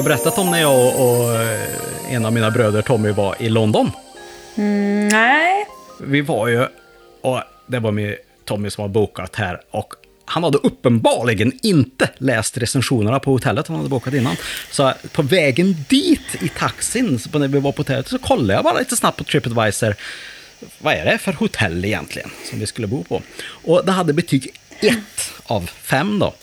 jag berättat om när jag och, och eh, en av mina bröder Tommy var i London? Mm, nej. Vi var ju, och det var med Tommy som har bokat här, och han hade uppenbarligen inte läst recensionerna på hotellet han hade bokat innan. Så på vägen dit i taxin, så när vi var på hotellet, så kollade jag bara lite snabbt på Tripadvisor. Vad är det för hotell egentligen som vi skulle bo på? Och det hade betyg 1 av 5 då.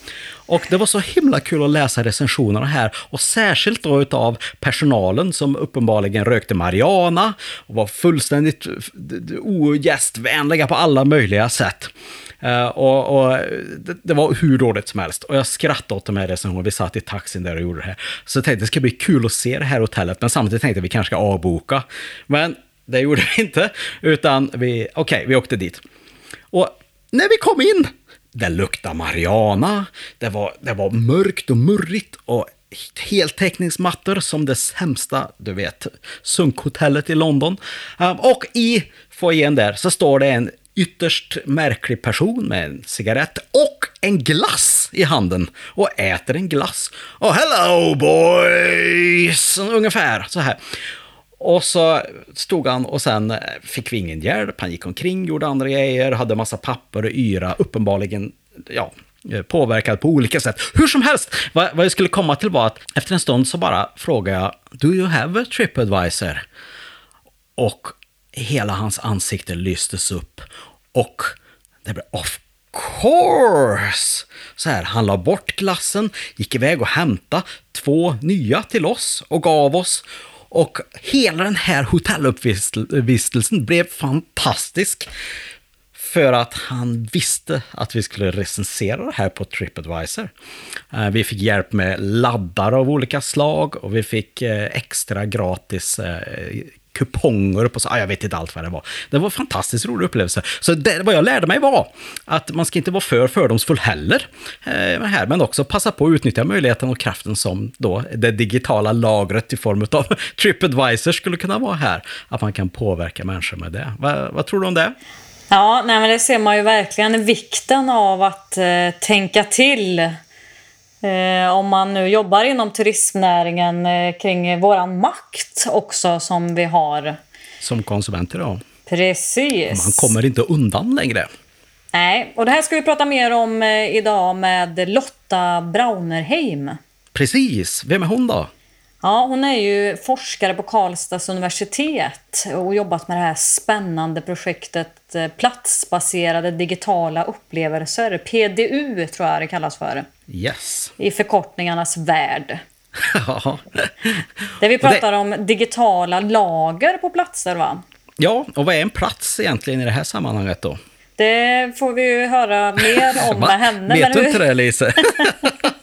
Och det var så himla kul att läsa recensionerna här och särskilt då utav personalen som uppenbarligen rökte marijuana och var fullständigt ogästvänliga på alla möjliga sätt. Uh, och, och det, det, var hur dåligt som helst. Och jag skrattade åt de här recensionerna. Vi satt i taxin där och gjorde det här. Så jag tänkte det ska bli kul att se det här hotellet. Men samtidigt tänkte jag att vi kanske ska avboka. Men det gjorde vi inte. Utan vi, okej, okay, vi åkte dit. Och när vi kom in det luktade marijuana, det var, det var mörkt och murrigt och heltäckningsmattor som det sämsta, du vet, sunkhotellet i London. Ehm, och i foajén där så står det en ytterst märklig person med en cigarett och en glass i handen och äter en glass. Och hello boys! Ungefär så här. Och så stod han och sen fick vi ingen hjälp. Han gick omkring, gjorde andra grejer, hade massa papper och yra, uppenbarligen, ja, eh, påverkad på olika sätt. Hur som helst, vad, vad jag skulle komma till var att efter en stund så bara frågade jag, Do you have a TripAdvisor? Och hela hans ansikte lystes upp och det blev off course! Så här, han la bort glassen, gick iväg och hämtade två nya till oss och gav oss. Och hela den här hotelluppvistelsen blev fantastisk. För att han visste att vi skulle recensera det här på Tripadvisor. Eh, vi fick hjälp med laddare av olika slag och vi fick eh, extra gratis eh, kuponger på så, ah, jag vet inte allt vad det var. Det var en fantastiskt rolig upplevelse. Så det, vad jag lärde mig var att man ska inte vara för fördomsfull heller, eh, här, men också passa på att utnyttja möjligheten och kraften som då det digitala lagret i form av Tripadvisor skulle kunna vara här. Att man kan påverka människor med det. Va, vad tror du om det? Ja, nej, men det ser man ju verkligen vikten av att eh, tänka till Eh, om man nu jobbar inom turismnäringen eh, kring våran makt också som vi har. Som konsumenter då. Precis. Man kommer inte undan längre. Nej, och det här ska vi prata mer om eh, idag med Lotta Braunerheim. Precis, vem är hon då? Ja, hon är ju forskare på Karlstads universitet och jobbat med det här spännande projektet eh, Platsbaserade digitala upplevelser, PDU tror jag det kallas för. Yes. I förkortningarnas värld. Ja. Där vi pratar det... om digitala lager på platser va? Ja, och vad är en plats egentligen i det här sammanhanget då? Det får vi ju höra mer om med henne. Vet du inte det Lise?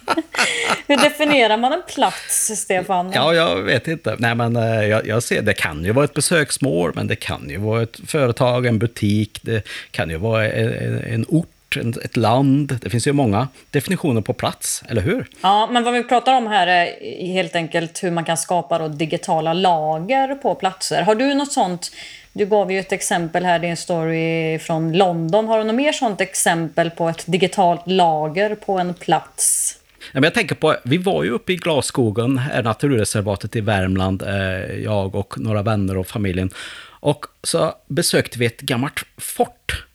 Hur definierar man en plats, Stefan? Ja, jag vet inte. Nej, men eh, jag, jag, ser, det kan ju vara ett besöksmål, men det kan ju vara ett företag, en butik, det kan ju vara en, en ort, ett land. Det finns ju många definitioner på plats, eller hur? Ja, men vad vi pratar om här är helt enkelt hur man kan skapa då digitala lager på platser. Har du något sånt? Du gav ju ett exempel här, din story från London. Har du något mer sånt exempel på ett digitalt lager på en plats? Jag tänker på, vi var ju uppe i Glasskogen, naturreservatet i Värmland, eh, jag och några vänner och familjen. Och så besökte vi ett gammalt fort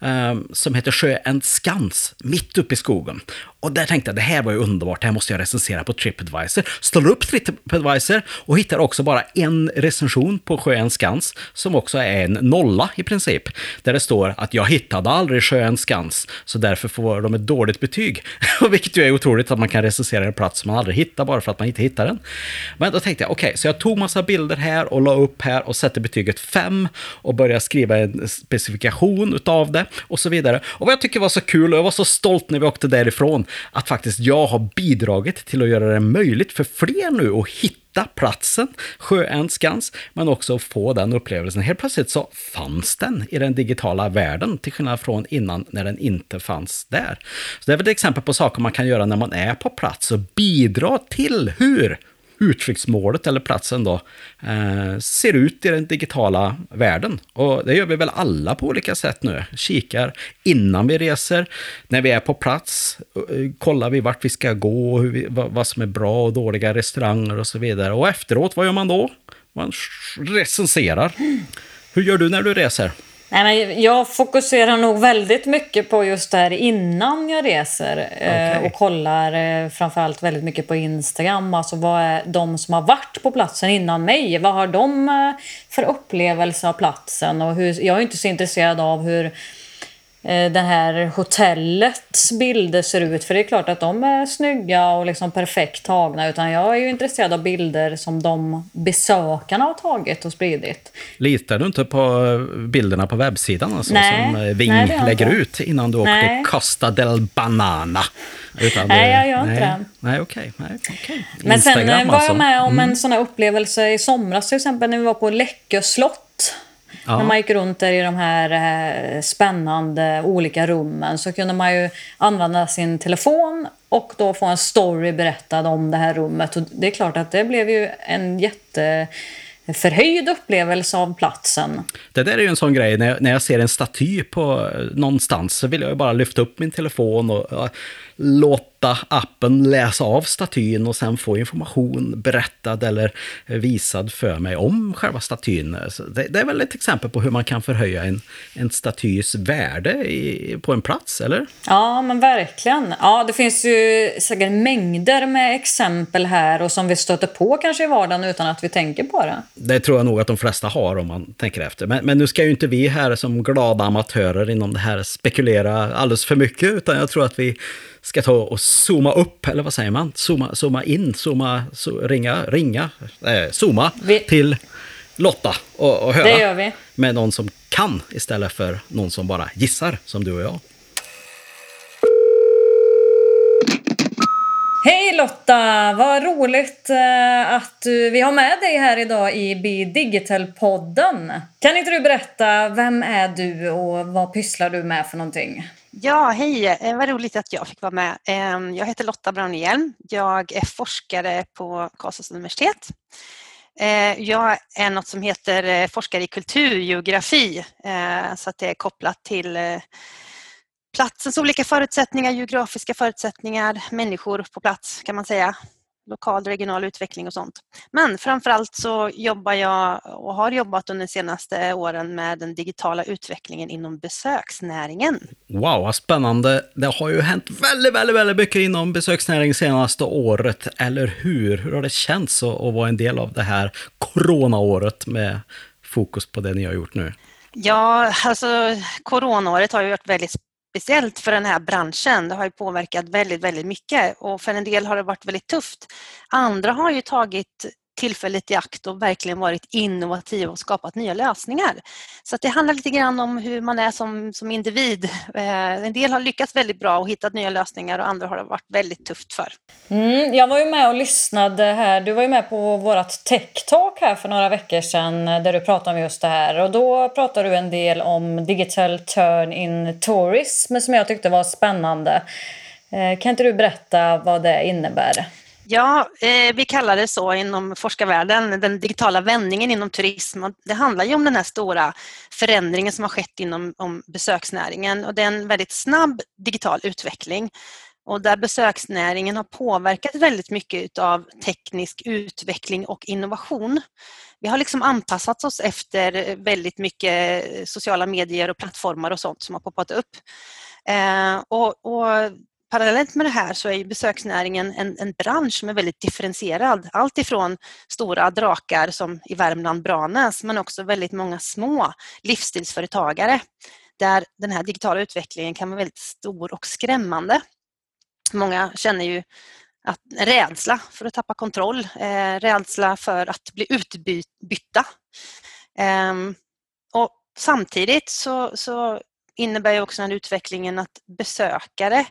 Ehm, som heter Sjö Skans, mitt uppe i skogen. Och där tänkte jag, det här var ju underbart, det här måste jag recensera på Tripadvisor. Slår upp Tripadvisor och hittar också bara en recension på Sjö Skans, som också är en nolla i princip. Där det står att jag hittade aldrig Sjö Skans, så därför får de ett dåligt betyg. Vilket ju är otroligt att man kan recensera en plats som man aldrig hittar bara för att man inte hittar den. Men då tänkte jag, okej, okay, så jag tog massa bilder här och la upp här och sätter betyget 5 och började skriva en specifikation utav det och så vidare. Och vad jag tycker var så kul, och jag var så stolt när vi åkte därifrån, att faktiskt jag har bidragit till att göra det möjligt för fler nu att hitta platsen, Sjöänskans, men också få den upplevelsen. Helt plötsligt så fanns den i den digitala världen, till skillnad från innan när den inte fanns där. Så det är väl ett exempel på saker man kan göra när man är på plats och bidra till hur utflyktsmålet eller platsen då eh, ser ut i den digitala världen. Och det gör vi väl alla på olika sätt nu. Kikar innan vi reser, när vi är på plats, eh, kollar vi vart vi ska gå, hur vi, vad som är bra och dåliga restauranger och så vidare. Och efteråt, vad gör man då? Man recenserar. Hur gör du när du reser? Nej, men jag fokuserar nog väldigt mycket på just det här innan jag reser. Okay. Eh, och kollar eh, framförallt väldigt mycket på Instagram. Alltså vad är de som har varit på platsen innan mig? Vad har de eh, för upplevelse av platsen? Och hur, jag är inte så intresserad av hur det här hotellets bilder ser ut. För det är klart att de är snygga och liksom perfekt tagna. Utan jag är ju intresserad av bilder som de besökarna har tagit och spridit. Litar du inte på bilderna på webbsidan alltså, nej, som eh, Ving nej, lägger ut innan du nej. åker till Costa del Banana? Utan nej, jag gör inte det. Nej, okej. Okay, okay. Men sen var jag alltså. med om mm. en sån här upplevelse i somras till exempel när vi var på Läckö slott. Ja. När man gick runt där i de här eh, spännande olika rummen så kunde man ju använda sin telefon och då få en story berättad om det här rummet. Och det är klart att det blev ju en jätte förhöjd upplevelse av platsen. Det där är ju en sån grej, när jag, när jag ser en staty på någonstans så vill jag ju bara lyfta upp min telefon och låta appen läsa av statyn och sen få information berättad eller visad för mig om själva statyn. Det, det, är väl ett exempel på hur man kan förhöja en, en statys värde i, på en plats, eller? Ja, men verkligen. Ja, det finns ju säkert mängder med exempel här och som vi stöter på kanske i vardagen utan att vi tänker på det. Det tror jag nog att de flesta har om man tänker efter. Men, men nu ska ju inte vi här som glada amatörer inom det här spekulera alldeles för mycket, utan jag tror att vi ska ta och zooma upp, eller vad säger man? Zooma, zooma in, zooma, zo, ringa, ringa, eh, zooma vi... till Lotta och, och höra. Det gör vi. Med någon som kan istället för någon som bara gissar, som du och jag. Hej Lotta! Vad roligt eh, att vi har med dig här idag i Be Digital-podden. Kan inte du berätta, vem är du och vad pysslar du med för någonting? Ja, hej! Eh, vad roligt att jag fick vara med. Ehm, jag heter Lotta Braunehjelm. Jag är forskare på Karlstads universitet. Eh, jag är något som heter eh, forskare i kulturgeografi, så att det är kopplat till platsens olika förutsättningar, geografiska förutsättningar, människor på plats kan man säga lokal regional utveckling och sånt. Men framförallt så jobbar jag och har jobbat under de senaste åren med den digitala utvecklingen inom besöksnäringen. Wow, vad spännande. Det har ju hänt väldigt, väldigt, väldigt mycket inom besöksnäringen senaste året, eller hur? Hur har det känts att, att vara en del av det här coronaåret med fokus på det ni har gjort nu? Ja, alltså coronaåret har ju varit väldigt speciellt för den här branschen. Det har ju påverkat väldigt, väldigt mycket och för en del har det varit väldigt tufft. Andra har ju tagit tillfället i akt och verkligen varit innovativa och skapat nya lösningar. Så det handlar lite grann om hur man är som, som individ. Eh, en del har lyckats väldigt bra och hittat nya lösningar och andra har det varit väldigt tufft för. Mm, jag var ju med och lyssnade här. Du var ju med på vårt tech-talk här för några veckor sedan eh, där du pratade om just det här. Och då pratade du en del om digital turn in tourism som jag tyckte var spännande. Eh, kan inte du berätta vad det innebär? Ja, eh, vi kallar det så inom forskarvärlden, den digitala vändningen inom turism. Det handlar ju om den här stora förändringen som har skett inom om besöksnäringen och det är en väldigt snabb digital utveckling och där besöksnäringen har påverkat väldigt mycket av teknisk utveckling och innovation. Vi har liksom anpassat oss efter väldigt mycket sociala medier och plattformar och sånt som har poppat upp. Eh, och, och parallellt med det här så är besöksnäringen en, en bransch som är väldigt differentierad. Allt ifrån stora drakar som i Värmland Branäs men också väldigt många små livsstilsföretagare där den här digitala utvecklingen kan vara väldigt stor och skrämmande. Många känner ju att, rädsla för att tappa kontroll, eh, rädsla för att bli utbytta. Eh, och samtidigt så, så innebär också den här utvecklingen att besökare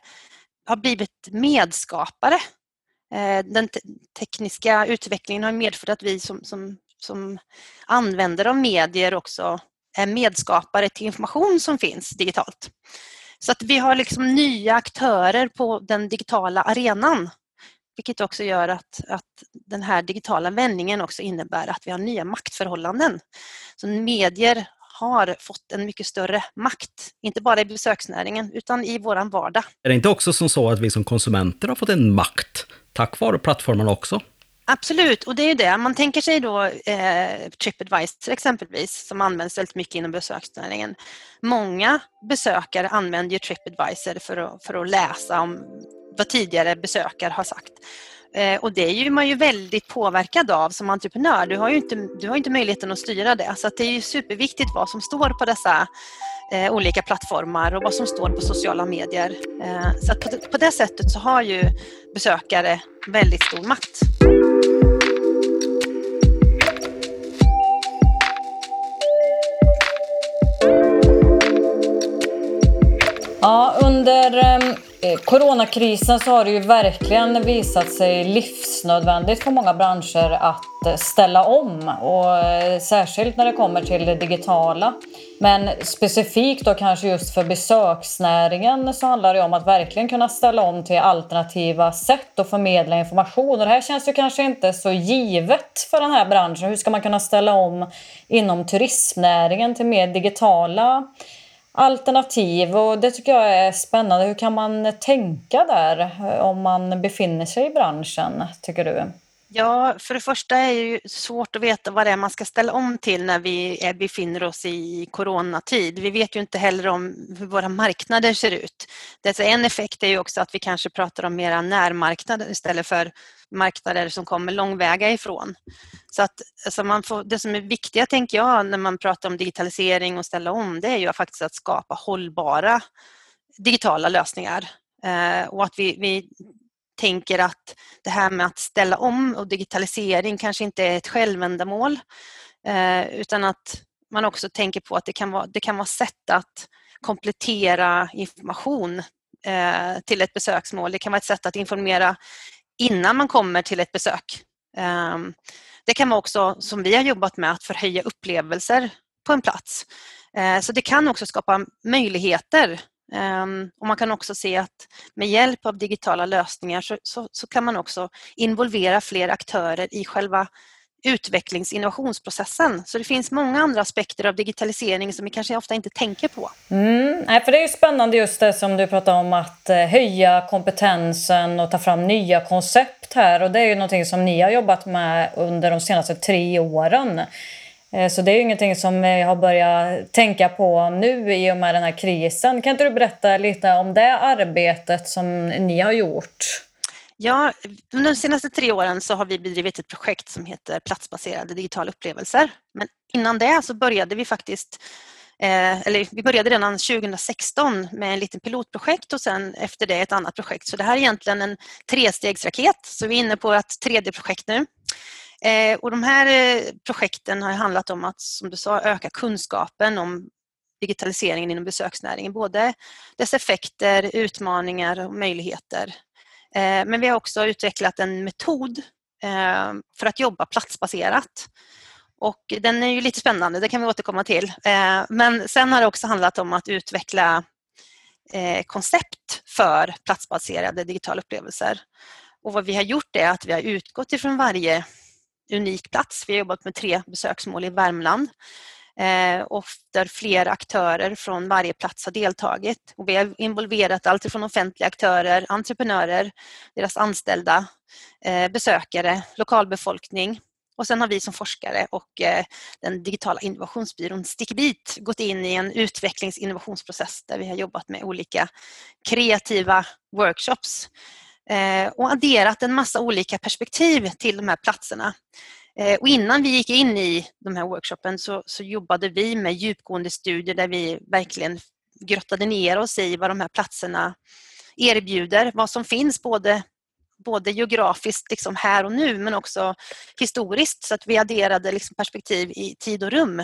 har blivit medskapare. Eh, den den tekniska utvecklingen har medfört att vi som, som, som användare av medier också är medskapare till information som finns digitalt. Så att vi har liksom nya aktörer på den digitala arenan. vilket också gör att, att den här digitala vändningen också innebär att vi har nya maktförhållanden. Så medier har fått en mycket större makt, inte bara i besöksnäringen utan i vår vardag. Är det inte också som så att vi som konsumenter har fått en makt tack vare plattformarna också? Absolut, och det är det. Man tänker sig då eh, Tripadvisor exempelvis som används väldigt mycket inom besöksnäringen. Många besökare använder ju Tripadvisor för att, för att läsa om vad tidigare besökare har sagt. Eh, och det är ju man ju väldigt påverkad av som entreprenör. Du har ju inte, du har inte möjligheten att styra det. Så det är ju superviktigt vad som står på dessa eh, olika plattformar och vad som står på sociala medier. Eh, så på det, på det sättet så har ju besökare väldigt stor makt. Ja, under Eh, Eh, coronakrisen så har det ju verkligen visat sig livsnödvändigt för många branscher att eh, ställa om och eh, särskilt när det kommer till det digitala. Men specifikt då kanske just för besöksnäringen så handlar det om att verkligen kunna ställa om till alternativa sätt att förmedla information. Och det här känns ju kanske inte så givet för den här branschen. Hur ska man kunna ställa om inom turismnäringen till mer digitala alternativ och det tycker jag är spännande. Hur kan man tänka där eh, om man befinner sig i branschen, tycker du? Ja, för det första är det ju svårt att veta vad det är man ska ställa om till när vi befinner oss i coronatid. Vi vet ju inte heller om hur våra marknader ser ut. Det en effekt är ju också att vi kanske pratar om mera närmarknader istället för marknader som kommer långväga ifrån. Så att alltså man får, det som är viktiga, tänker jag, när man pratar om digitalisering och ställa om, det är ju faktiskt att skapa hållbara digitala lösningar. Eh, och att vi, vi tänker att det här med att ställa om och digitalisering kanske inte är ett självändamål eh, utan att man också tänker på att det kan vara, det kan vara sätt att komplettera information eh, till ett besöksmål. Det kan vara ett sätt att informera innan man kommer till ett besök. Ehm, det kan vara också, som vi har jobbat med, att förhöja upplevelser på en plats. Eh, så det kan också skapa möjligheter Ehm, och man kan också se att med hjälp av digitala lösningar så, så, så, kan man också involvera fler aktörer i själva utvecklings innovationsprocessen. Så det finns många andra aspekter av digitalisering som vi kanske ofta inte tänker på. Mm, nej, för det är ju spännande just det som du pratar om att eh, höja kompetensen och ta fram nya koncept här och det är ju någonting som ni har jobbat med under de senaste tre åren. Eh, så det är ju ingenting som jag har börjat tänka på nu i och med den här krisen. Kan inte du berätta lite om det arbetet som ni har gjort? Ja, de senaste tre åren så har vi bedrivit ett projekt som heter Platsbaserade digitala upplevelser. Men innan det så började vi faktiskt Eh, eller vi började redan 2016 med en liten pilotprojekt och sen efter det ett annat projekt. Så det här är egentligen en trestegsraket, så vi är inne på ett tredje projekt nu. Eh, och de här eh, projekten har handlat om att, som du sa, öka kunskapen om digitaliseringen inom besöksnäringen, både dess effekter, utmaningar och möjligheter. Eh, men vi har också utvecklat en metod eh, för att jobba platsbaserat. Och den är ju lite spännande, det kan vi återkomma till. Eh, men sen har det också handlat om att utveckla eh, koncept för platsbaserade digitala upplevelser. Och vad vi har gjort är att vi har utgått ifrån varje unik plats. Vi har jobbat med tre besöksmål i Värmland eh, och där flera aktörer från varje plats har deltagit. Och vi har involverat allt från offentliga aktörer, entreprenörer, deras anställda, eh, besökare, lokalbefolkning och sen har vi som forskare och eh, den digitala innovationsbyrån Stickbit gått in i en utvecklingsinnovationsprocess där vi har jobbat med olika kreativa workshops Eh, och adderat en massa olika perspektiv till de här platserna. Eh, och innan vi gick in i de här workshopen så, så jobbade vi med djupgående studier där vi verkligen grottade ner oss i vad de här platserna erbjuder, vad som finns både både geografiskt liksom här och nu men också historiskt så att vi adderade liksom perspektiv i tid och rum.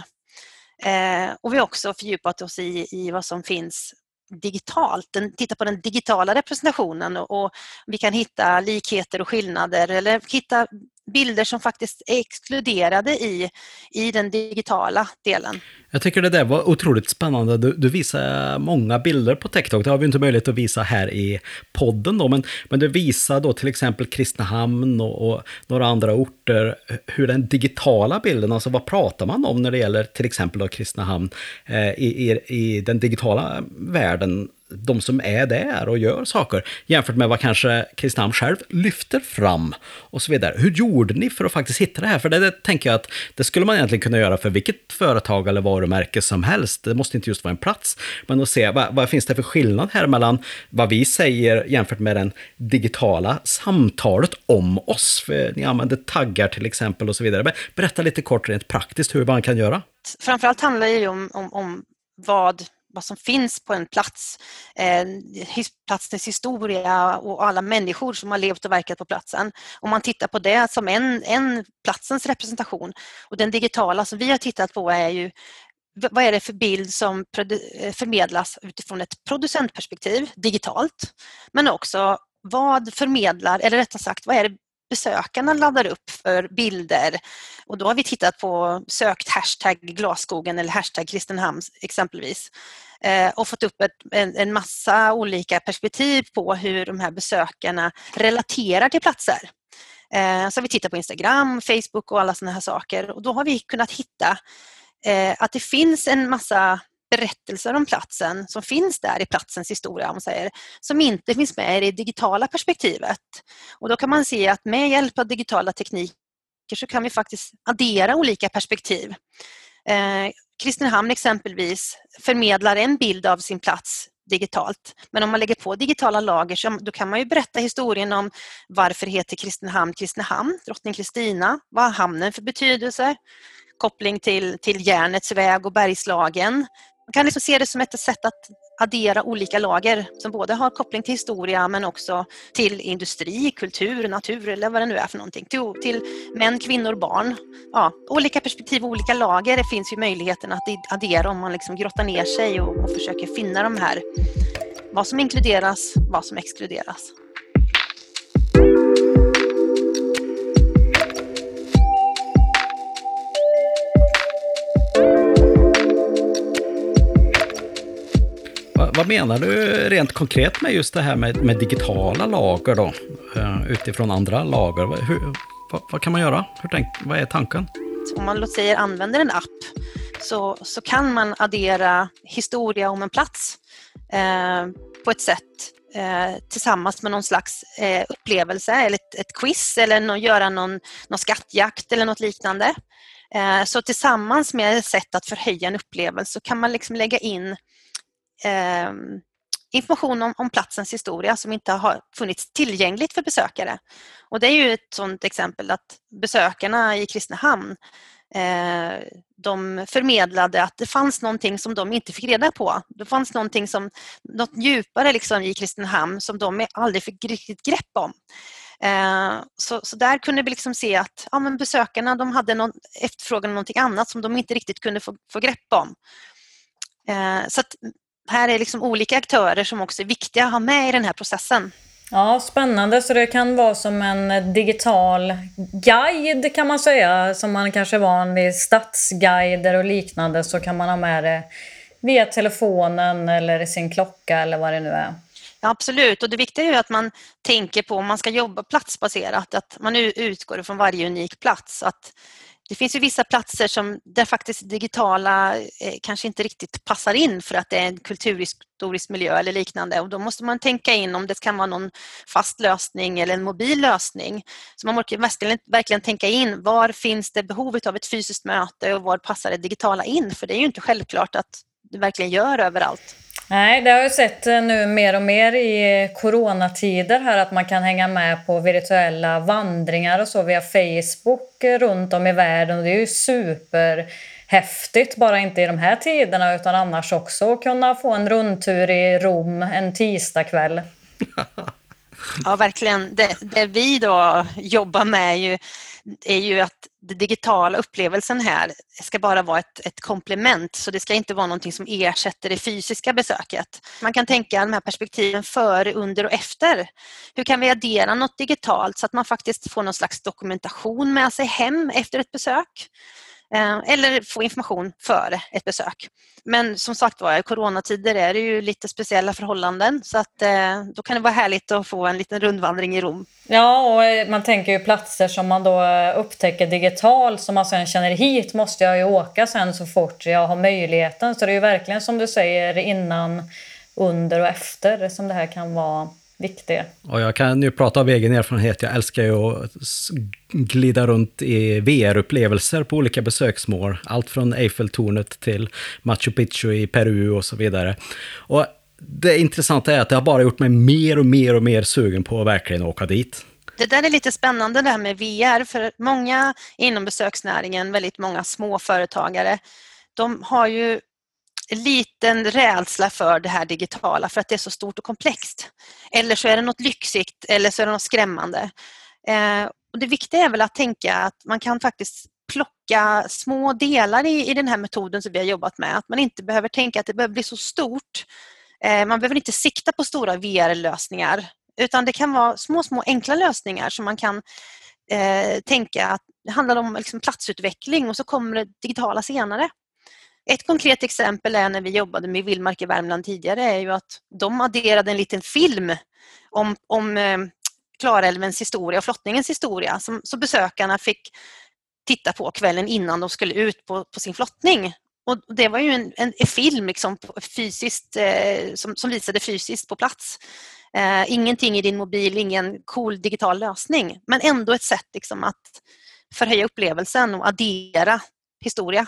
Eh, och vi har också fördjupat oss i, i vad som finns digitalt, den, titta på den digitala representationen och, och, vi kan hitta likheter och skillnader eller hitta bilder som faktiskt är exkluderade i, i den digitala delen. Jag tycker det där var otroligt spännande. Du, du visar många bilder på TikTok. Det har vi inte möjlighet att visa här i podden då, men, men du visar då till exempel Kristinehamn och, och några andra orter, hur den digitala bilden, alltså vad pratar man om när det gäller till exempel då Kristinehamn eh, i, i, i den digitala världen de som är där och gör saker jämfört med vad kanske Kristian själv lyfter fram och så vidare. Hur gjorde ni för att faktiskt hitta det här? För det, det tänker jag att det skulle man egentligen kunna göra för vilket företag eller varumärke som helst. Det måste inte just vara en plats, men att se vad, vad finns det för skillnad här mellan vad vi säger jämfört med det digitala samtalet om oss. För ni använder taggar till exempel och så vidare. Berätta lite kort rent praktiskt hur man kan göra. Framförallt handlar det ju om, om, om vad vad som finns på en plats, eh, platsens historia och alla människor som har levt och verkat på platsen. Om man tittar på det som en, en platsens representation och den digitala som vi har tittat på är ju vad är det för bild som eh, förmedlas utifrån ett producentperspektiv digitalt men också vad förmedlar, eller rättare sagt vad är det besökarna laddar upp för bilder. Och då har vi tittat på sökt hashtag Glasskogen eller hashtag Kristinehamn exempelvis eh, och fått upp ett, en, en, massa olika perspektiv på hur de här besökarna relaterar till platser. Eh, så har vi tittat på Instagram, Facebook och alla sådana här saker och då har vi kunnat hitta eh, att det finns en massa berättelser om platsen som finns där i platsens historia, om man säger, som inte finns med i det digitala perspektivet. Och då kan man se att med hjälp av digitala tekniker så kan vi faktiskt addera olika perspektiv. Eh, Kristinehamn exempelvis förmedlar en bild av sin plats digitalt. Men om man lägger på digitala lager så då kan man ju berätta historien om varför heter Kristinehamn Kristinehamn, drottning Kristina, vad har hamnen för betydelse, koppling till, till järnets väg och Bergslagen, man kan liksom se det som ett sätt att addera olika lager som både har koppling till historia men också till industri, kultur, natur eller vad det nu är för någonting. Till, till män, kvinnor, barn. Ja, olika perspektiv och olika lager. Det finns ju möjligheten att addera om man liksom grottar ner sig och, och försöker finna de här, vad som inkluderas, vad som exkluderas. Vad menar du rent konkret med just det här med, med digitala lager då? Uh, utifrån andra lager. Hur, vad, vad, kan man göra? Hur tänk, vad är tanken? Om man låt säga använder en app så, så kan man addera historia om en plats eh, på ett sätt eh, tillsammans med någon slags eh, upplevelse eller ett, ett quiz eller no, göra någon, någon skattjakt eller något liknande. Eh, så tillsammans med ett sätt att förhöja en upplevelse så kan man liksom lägga in Ehm, information om, om, platsens historia som inte har funnits tillgängligt för besökare. Och det är ju ett sådant exempel att besökarna i Kristinehamn eh, de förmedlade att det fanns någonting som de inte fick reda på. Det fanns någonting som, något djupare liksom i Kristinehamn som de aldrig fick riktigt grepp om. Eh, så, så, där kunde vi liksom se att ja, men besökarna de hade någon efterfrågan någonting annat som de inte riktigt kunde få, få grepp om. Eh, så här är liksom olika aktörer som också är viktiga att ha med i den här processen. Ja, spännande. Så det kan vara som en digital guide kan man säga. Som man kanske är van vid stadsguider och liknande så kan man ha med det via telefonen eller sin klocka eller vad det nu är. Ja, absolut, och det viktiga är att man tänker på om man ska jobba platsbaserat, att man utgår från varje unik plats. Att det finns ju vissa platser som, där faktiskt digitala eh, kanske inte riktigt passar in för att det är en kulturhistorisk miljö eller liknande och då måste man tänka in om det kan vara någon fast lösning eller en mobil lösning. Så man måste verkligen, verkligen tänka in var finns det behovet av ett fysiskt möte och var passar det digitala in? För det är ju inte självklart att det verkligen gör överallt. Nej, det har jag sett eh, nu mer och mer i eh, coronatider här att man kan hänga med på virtuella vandringar och så via Facebook eh, runt om i världen och det är ju superhäftigt, bara inte i de här tiderna utan annars också att kunna få en rundtur i Rom en tisdagkväll. Ja, verkligen. Det, det vi då jobbar med är ju, är ju att den digitala upplevelsen här ska bara vara ett, ett komplement så det ska inte vara någonting som ersätter det fysiska besöket. Man kan tänka de här perspektiven före, under och efter. Hur kan vi addera något digitalt så att man faktiskt får någon slags dokumentation med sig hem efter ett besök? Eh, eller få information före ett besök. Men som sagt var, i coronatider är det ju lite speciella förhållanden så att eh, då kan det vara härligt att få en liten rundvandring i Rom. Ja, och eh, man tänker ju platser som man då upptäcker digitalt som man sen känner hit måste jag ju åka sen så fort jag har möjligheten. Så det är ju verkligen som du säger innan, under och efter som det här kan vara viktiga. Och jag kan nu prata av egen erfarenhet. Jag älskar ju att glida runt i VR-upplevelser på olika besöksmål. Allt från Eiffeltornet till Machu Picchu i Peru och så vidare. Och det intressanta är att det har bara gjort mig mer och mer och mer sugen på att verkligen åka dit. Det där är lite spännande det här med VR, för många inom besöksnäringen, väldigt många småföretagare, de har ju liten rädsla för det här digitala för att det är så stort och komplext. Eller så är det något lyxigt eller så är det något skrämmande. Eh, och det viktiga är väl att tänka att man kan faktiskt plocka små delar i, i den här metoden som vi har jobbat med. Att man inte behöver tänka att det behöver bli så stort. Eh, man behöver inte sikta på stora VR-lösningar utan det kan vara små, små enkla lösningar som man kan eh, tänka att det handlar om liksom platsutveckling och så kommer det digitala senare. Ett konkret exempel är när vi jobbade med Vildmark i Värmland tidigare är ju att de adderade en liten film om, om eh, Klarälvens historia och flottningens historia som, så besökarna fick titta på kvällen innan de skulle ut på, på sin flottning. Och det var ju en, en, en film liksom fysiskt, eh, som, som, visade fysiskt på plats. Eh, ingenting i din mobil, ingen cool digital lösning, men ändå ett sätt liksom att förhöja upplevelsen och addera historia.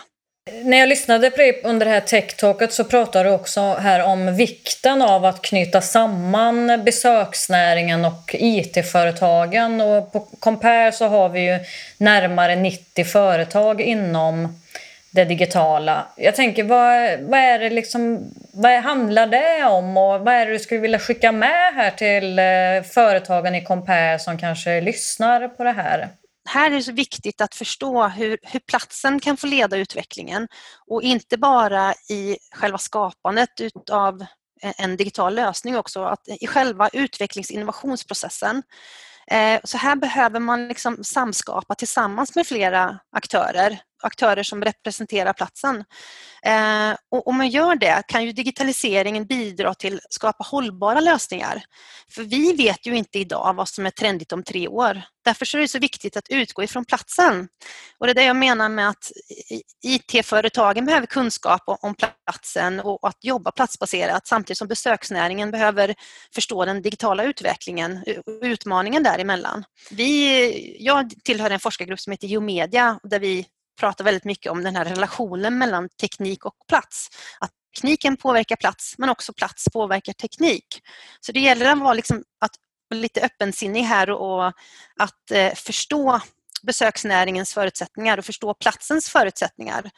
När jag lyssnade på dig under det här tech-talket så pratade du också här om vikten av att knyta samman besöksnäringen och IT-företagen. Och på Compare så har vi ju närmare 90 företag inom det digitala. Jag tänker, vad, vad är det liksom, vad handlar det om och vad är det du skulle vilja skicka med här till eh, företagen i Compare som kanske lyssnar på det här? Här är det så viktigt att förstå hur, hur platsen kan få leda utvecklingen och inte bara i själva skapandet av en digital lösning också, att i själva utvecklings innovationsprocessen. Eh, så här behöver man liksom samskapa tillsammans med flera aktörer aktörer som representerar platsen. Eh, och om man gör det kan ju digitaliseringen bidra till att skapa hållbara lösningar. För vi vet ju inte idag vad som är trendigt om tre år. Därför är det så viktigt att utgå ifrån platsen. Och det är det jag menar med att IT-företagen behöver kunskap om platsen och att jobba platsbaserat samtidigt som besöksnäringen behöver förstå den digitala utvecklingen och utmaningen däremellan. Vi, jag tillhör en forskargrupp som heter Geomedia där vi pratar väldigt mycket om den här relationen mellan teknik och plats. Att tekniken påverkar plats men också plats påverkar teknik. Så det gäller att vara liksom, att lite öppensinnig här och att eh, förstå besöksnäringens förutsättningar och förstå platsens förutsättningar.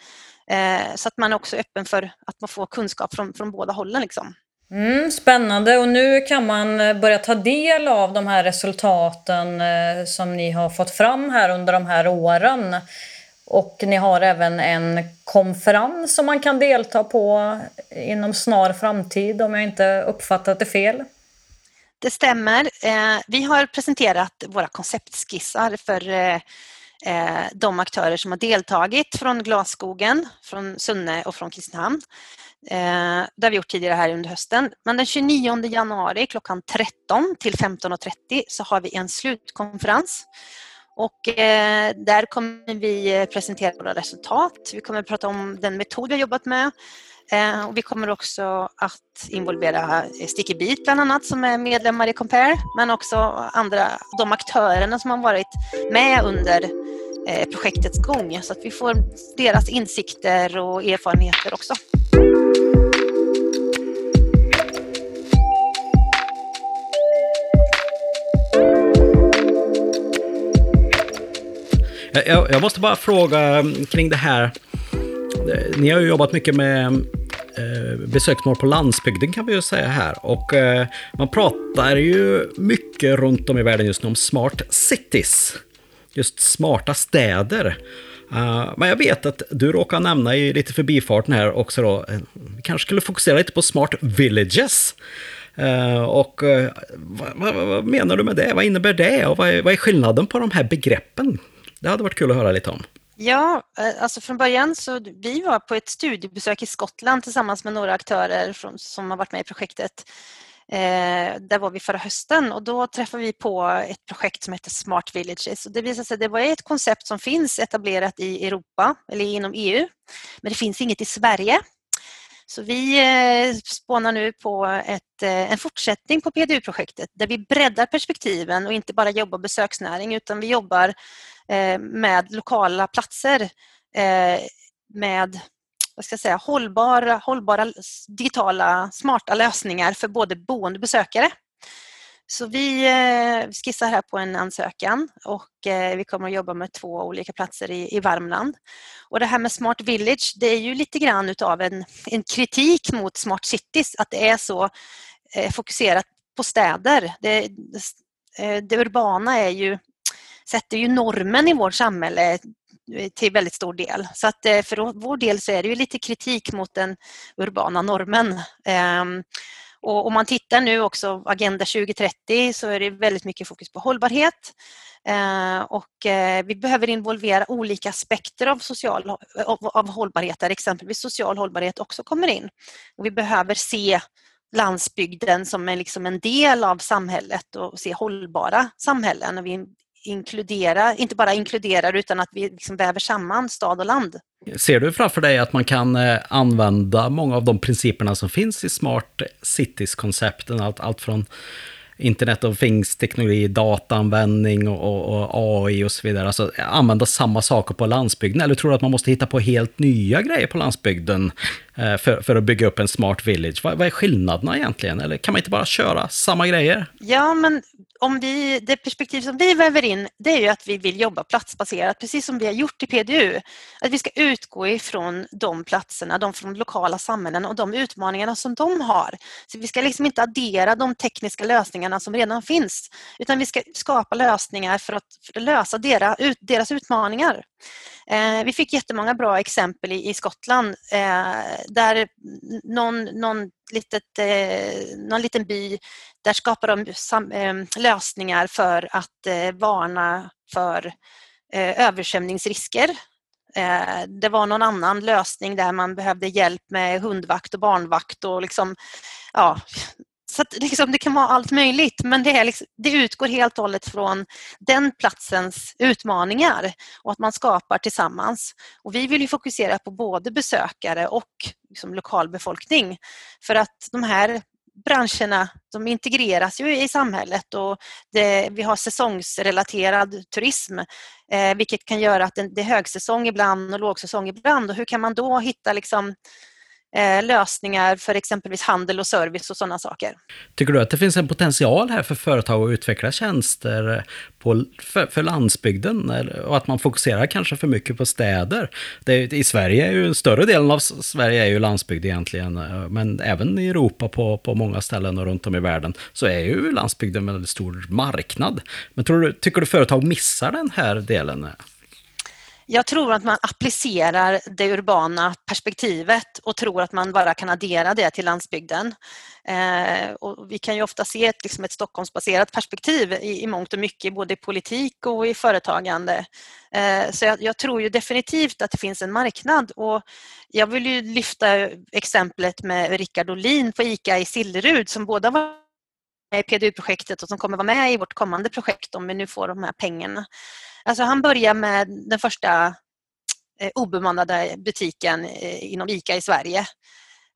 Eh, så att man också är öppen för att man får kunskap från, från båda hållen. Liksom. Mm, spännande och nu kan man eh, börja ta del av de här resultaten eh, som ni har fått fram här under de här åren. Och ni har även en konferens som man kan delta på inom snar framtid om jag inte uppfattat det fel. Det stämmer. Eh, vi har presenterat våra konceptskissar för eh, eh, de aktörer som har deltagit från Glasskogen, från Sunne och från Kristinehamn. Det har vi gjort tidigare här under hösten. Men den 29 januari klockan 13 till 15.30 så har vi en slutkonferens och eh, där kommer vi eh, presentera våra resultat. Vi kommer att prata om den metod vi har jobbat med. Eh, och vi kommer också att involvera eh, Sticky Beat bland annat som är medlemmar i Compare men också andra, de aktörerna som har varit med under eh, projektets gång så att vi får deras insikter och erfarenheter också. Eh, jag, jag, måste bara fråga mm, kring det här. Eh, ni har ju jobbat mycket med eh, besöksmål på landsbygden kan vi ju säga här. Och eh, man pratar ju mycket runt om i världen just nu om smart cities. just smarta städer. Uh, men jag vet att du råkar nämna i lite förbifarten här också då, vi kanske skulle fokusera lite på smart villages. Uh, och vad, vad, vad, menar du med det? Vad innebär det? Och vad är, vad är skillnaden på de här begreppen? Det hade varit kul att höra lite om. Ja, eh, alltså från början så vi var på ett studiebesök i Skottland tillsammans med några aktörer från, som har varit med i projektet. Eh, där var vi förra hösten och då träffade vi på ett projekt som heter Smart Villages. Och det visade sig att det var ett koncept som finns etablerat i Europa eller inom EU, men det finns inget i Sverige. Så vi eh, spånar nu på ett, eh, en fortsättning på PDU-projektet där vi breddar perspektiven och inte bara jobbar besöksnäring utan vi jobbar Eh, med lokala platser eh, med vad ska jag säga, hållbara, hållbara digitala smarta lösningar för både boende och besökare. Så vi eh, skissar här på en ansökan och vi kommer att jobba med två olika platser i, Värmland. Och det här med Smart Village, det är ju lite grann utav en, en kritik mot Smart Cities, att det är så fokuserat på städer. Det, det urbana är ju, sätter ju normen i vårt samhälle eh, till väldigt stor del. Så att eh, för vår del så är det ju lite kritik mot den urbana normen. Ehm, och om man tittar nu också Agenda 2030 så är det väldigt mycket fokus på hållbarhet. Ehm, och eh, vi behöver involvera olika aspekter av, social, av, av hållbarhet där exempelvis social hållbarhet också kommer in. Och vi behöver se landsbygden som en, liksom en del av samhället och se hållbara samhällen. Och vi inkludera, inte bara inkluderar utan att vi liksom väver samman stad och land. Ser du framför dig att man kan eh, använda många av de principerna som finns i Smart Cities-koncepten? Allt, allt från Internet of Things-teknologi, dataanvändning och, och, AI och så vidare. Alltså använda samma saker på landsbygden. Eller tror du att man måste hitta på helt nya grejer på landsbygden eh, för, för att bygga upp en smart village? Vad, vad är skillnaderna egentligen? Eller kan man inte bara köra samma grejer? Ja, men om vi, det perspektiv som vi väver in det är ju att vi vill jobba platsbaserat, precis som vi har gjort i PDU. Att vi ska utgå ifrån de platserna, de från lokala samhällen och de utmaningarna som de har. Så vi ska liksom inte addera de tekniska lösningarna som redan finns, utan vi ska skapa lösningar för att, för att lösa deras, deras utmaningar. Eh, vi fick jättemånga bra exempel i, i Skottland eh, där någon, någon, litet, eh, någon liten by, där skapar de sam, eh, lösningar för att eh, varna för eh, översvämningsrisker. Eh, det var någon annan lösning där man behövde hjälp med hundvakt och barnvakt och liksom, ja, så att liksom, det kan vara allt möjligt men det, är liksom, det utgår helt och hållet från den platsens utmaningar och att man skapar tillsammans. Och vi vill fokusera på både besökare och liksom, lokalbefolkning för att de här branscherna de integreras ju i samhället och det, vi har säsongsrelaterad turism eh, vilket kan göra att det är högsäsong ibland och lågsäsong ibland och hur kan man då hitta liksom, Eh, Eh, lösningar för exempelvis handel och service och sådana saker. Tycker du att det finns en potential här för företag att utveckla tjänster eh, på, för, för landsbygden? och att man fokuserar kanske för mycket på städer? Det, I Sverige är ju en större delen av Sverige är ju landsbygd egentligen, eh, men även i Europa på, på många ställen och runt om i världen så är ju landsbygden en väldigt stor marknad. Men tror du, tycker du företag missar den här delen? Jag tror att man applicerar det urbana perspektivet och tror att man bara kan addera det till landsbygden. Eh, och vi kan ju ofta se ett, liksom ett Stockholmsbaserat perspektiv i, i mångt och mycket, både i politik och i företagande. Eh, så jag, jag, tror ju definitivt att det finns en marknad och jag vill ju lyfta exemplet med Rickard Olin på ICA i Sillerud som båda var med i PDU-projektet och som kommer vara med i vårt kommande projekt om vi nu får de här pengarna. Alltså han börjar med den första eh, obemannade butiken eh, inom ICA i Sverige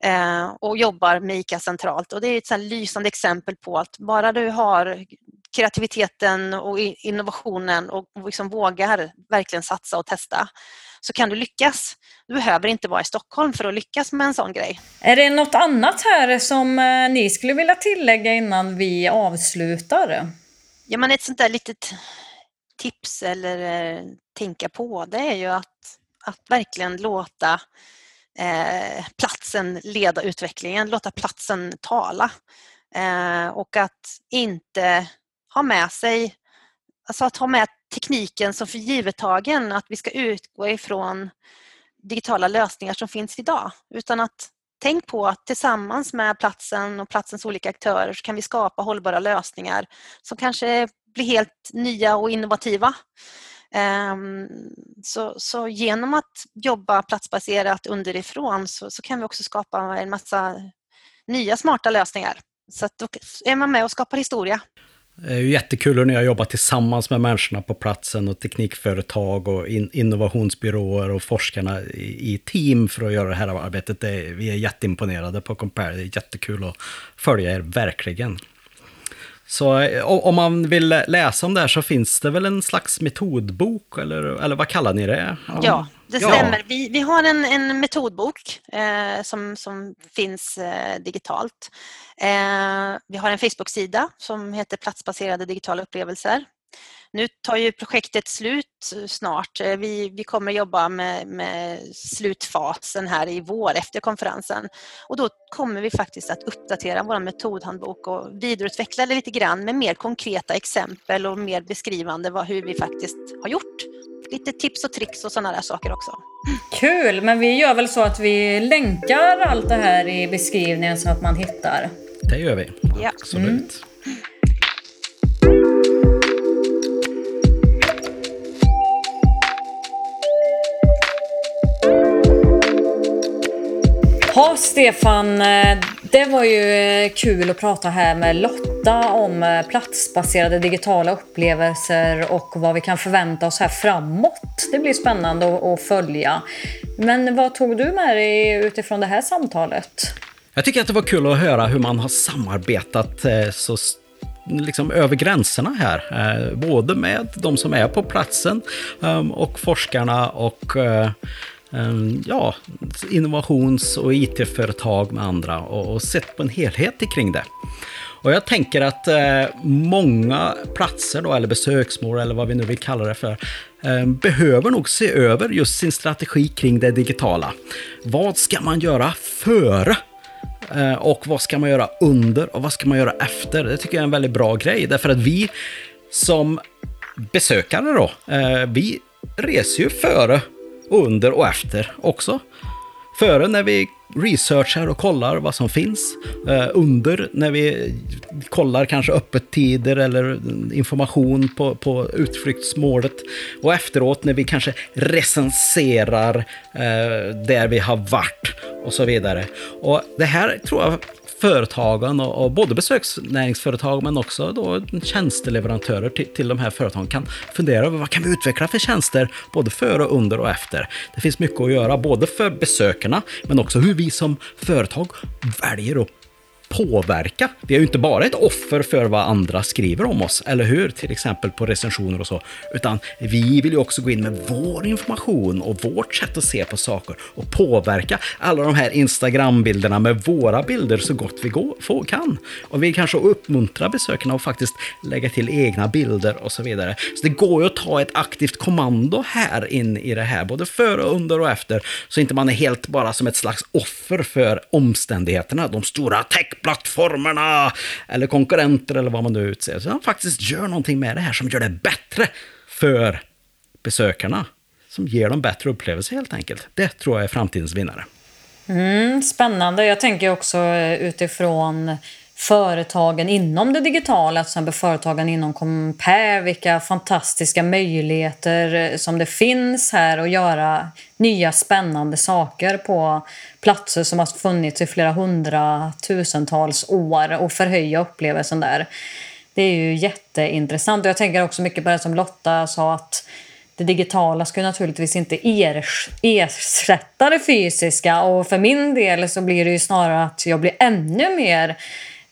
eh, och jobbar med ICA centralt. Och det är ett lysande exempel på att bara du har kreativiteten och innovationen och liksom vågar verkligen satsa och testa så kan du lyckas. Du behöver inte vara i Stockholm för att lyckas med en sån grej. Är det något annat här som ni skulle vilja tillägga innan vi avslutar? Ja, men ett sånt där litet tips eller eh, tänka på det är ju att, att verkligen låta eh, platsen leda utvecklingen, låta platsen tala eh, och att inte ha med sig, alltså att ha med tekniken som för givettagen, att vi ska utgå ifrån digitala lösningar som finns idag. Utan att tänk på att tillsammans med platsen och platsens olika aktörer så kan vi skapa hållbara lösningar som kanske blir helt nya och innovativa. Ehm, så, så genom att jobba platsbaserat underifrån så, så kan vi också skapa en massa nya smarta lösningar. Så att då är man med och skapar historia. Det är ju jättekul när jag jobbar tillsammans med människorna på platsen och teknikföretag och in, innovationsbyråer och forskarna i, i, team för att göra det här arbetet. Det är, vi är jätteimponerade på Compare. Det är jättekul att följa er, verkligen. Så eh, om man vill läsa om det här så finns det väl en slags metodbok, eller, eller vad kallar ni det? Ja, det stämmer. Ja. Vi, vi har en, en metodbok eh, som, som finns eh, digitalt. Eh, vi har en Facebook-sida som heter Platsbaserade digitala upplevelser. Nu tar ju projektet slut snart. Eh, vi, vi kommer jobba med, med, slutfasen här i vår efter konferensen och då kommer vi faktiskt att uppdatera vår metodhandbok och vidareutveckla det lite grann med mer konkreta exempel och mer beskrivande vad, hur vi faktiskt har gjort. Lite tips och tricks och sådana där saker också. Kul, men vi gör väl så att vi länkar allt det här i beskrivningen så att man hittar. Det gör vi. Ja. Absolut. Mm. Ja, Stefan, eh, det var ju eh, kul att prata här med Lotta om eh, platsbaserade digitala upplevelser och vad vi kan förvänta oss här framåt. Det blir spännande att följa. Men vad tog du med dig utifrån det här samtalet? Jag tycker att det var kul att höra hur man har samarbetat eh, så liksom över gränserna här. Eh, både med de som är på platsen ehm, och forskarna och ehm, ja, innovations och IT-företag med andra och sett på en helhet kring det. Och jag tänker att eh, många platser då, eller besöksmål eller vad vi nu vill kalla det för, eh, behöver nog se över just sin strategi kring det digitala. Vad ska man göra före? Eh, och vad ska man göra under och vad ska man göra efter? Det tycker jag är en väldigt bra grej, därför att vi som besökare då, eh, vi reser ju före under och efter också. Före när vi researchar och kollar vad som finns. Eh, under när vi kollar kanske öppettider eller information på, på utflyktsmålet. Och efteråt när vi kanske recenserar eh, där vi har varit och så vidare. Och det här tror jag företagen och, och både besöksnäringsföretag men också då tjänsteleverantörer till, till de här företagen kan fundera över vad kan vi utveckla för tjänster både före, under och efter. Det finns mycket att göra både för besökarna men också hur vi som företag väljer att påverka. Vi är ju inte bara ett offer för vad andra skriver om oss, eller hur? Till exempel på recensioner och så. Utan vi vill ju också gå in med vår information och vårt sätt att se på saker och påverka alla de här Instagram-bilderna med våra bilder så gott vi går, kan. Och vi kanske uppmuntrar besökarna att faktiskt lägga till egna bilder och så vidare. Så det går ju att ta ett aktivt kommando här in i det här, både före, under och efter, så inte man är helt bara som ett slags offer för omständigheterna, de stora tech plattformarna eller konkurrenter eller vad man nu utser. Så han faktiskt gör någonting med det här som gör det bättre för besökarna. Som ger dem bättre upplevelser helt enkelt. Det tror jag är framtidens vinnare. Mm, spännande. Jag tänker också eh, utifrån företagen inom det digitala, till exempel företagen inom Compare, vilka fantastiska möjligheter eh, som det finns här att göra nya spännande saker på platser som har funnits i flera hundratusentals år och förhöja upplevelsen där. Det är ju jätteintressant och jag tänker också mycket på det som Lotta sa att det digitala ska naturligtvis inte ersätta det fysiska och för min del så blir det ju snarare att jag blir ännu mer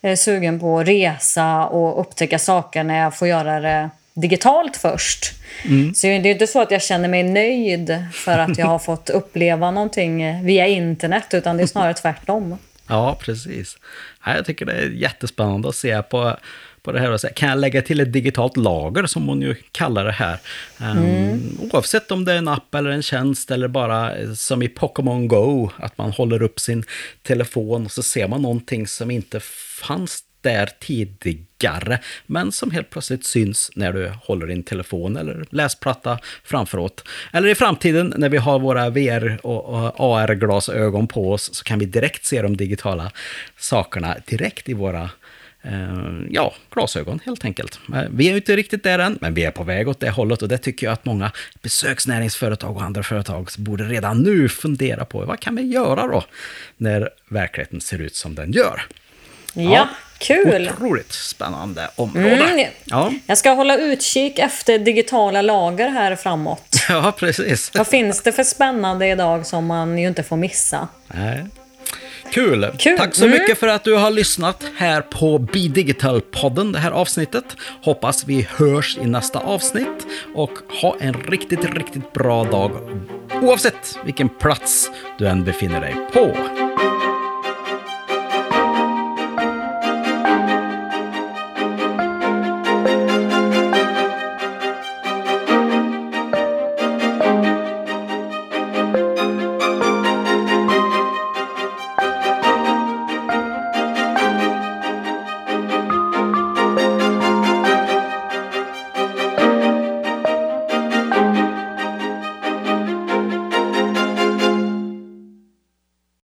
eh, sugen på att resa och upptäcka saker när jag får göra det digitalt först. Mm. Så det är inte så att jag känner mig nöjd för att jag har fått uppleva någonting via internet, utan det är snarare tvärtom. Ja, precis. Jag tycker det är jättespännande att se på, på det här. Kan jag lägga till ett digitalt lager, som hon ju kallar det här? Ehm, mm. oavsett om det är en app eller en tjänst, eller bara som i Pokémon Go, att man håller upp sin telefon och så ser man någonting som inte fanns där tidigare, men som helt plötsligt syns när du håller din telefon eller läsplatta framföråt. Eller i framtiden när vi har våra VR och AR-glasögon på oss så kan vi direkt se de digitala sakerna direkt i våra eh, ja, glasögon helt enkelt. Eh, vi är inte riktigt där än, men vi är på väg åt det hållet och det tycker jag att många besöksnäringsföretag och andra företag borde redan nu fundera på. Vad kan vi göra då när verkligheten ser ut som den gör? Ja, kul! Otroligt spännande område. Mm, Ja. Jag ska hålla utkik efter digitala lager här framåt. ja, precis. Vad finns det för spännande idag som man ju inte får missa? Nej. Kul. Kul. Tack så Mm. mycket för att du har lyssnat här på Be Digital-podden, det här avsnittet. Hoppas vi hörs i nästa avsnitt och ha en riktigt, riktigt bra dag oavsett vilken plats du än befinner dig på.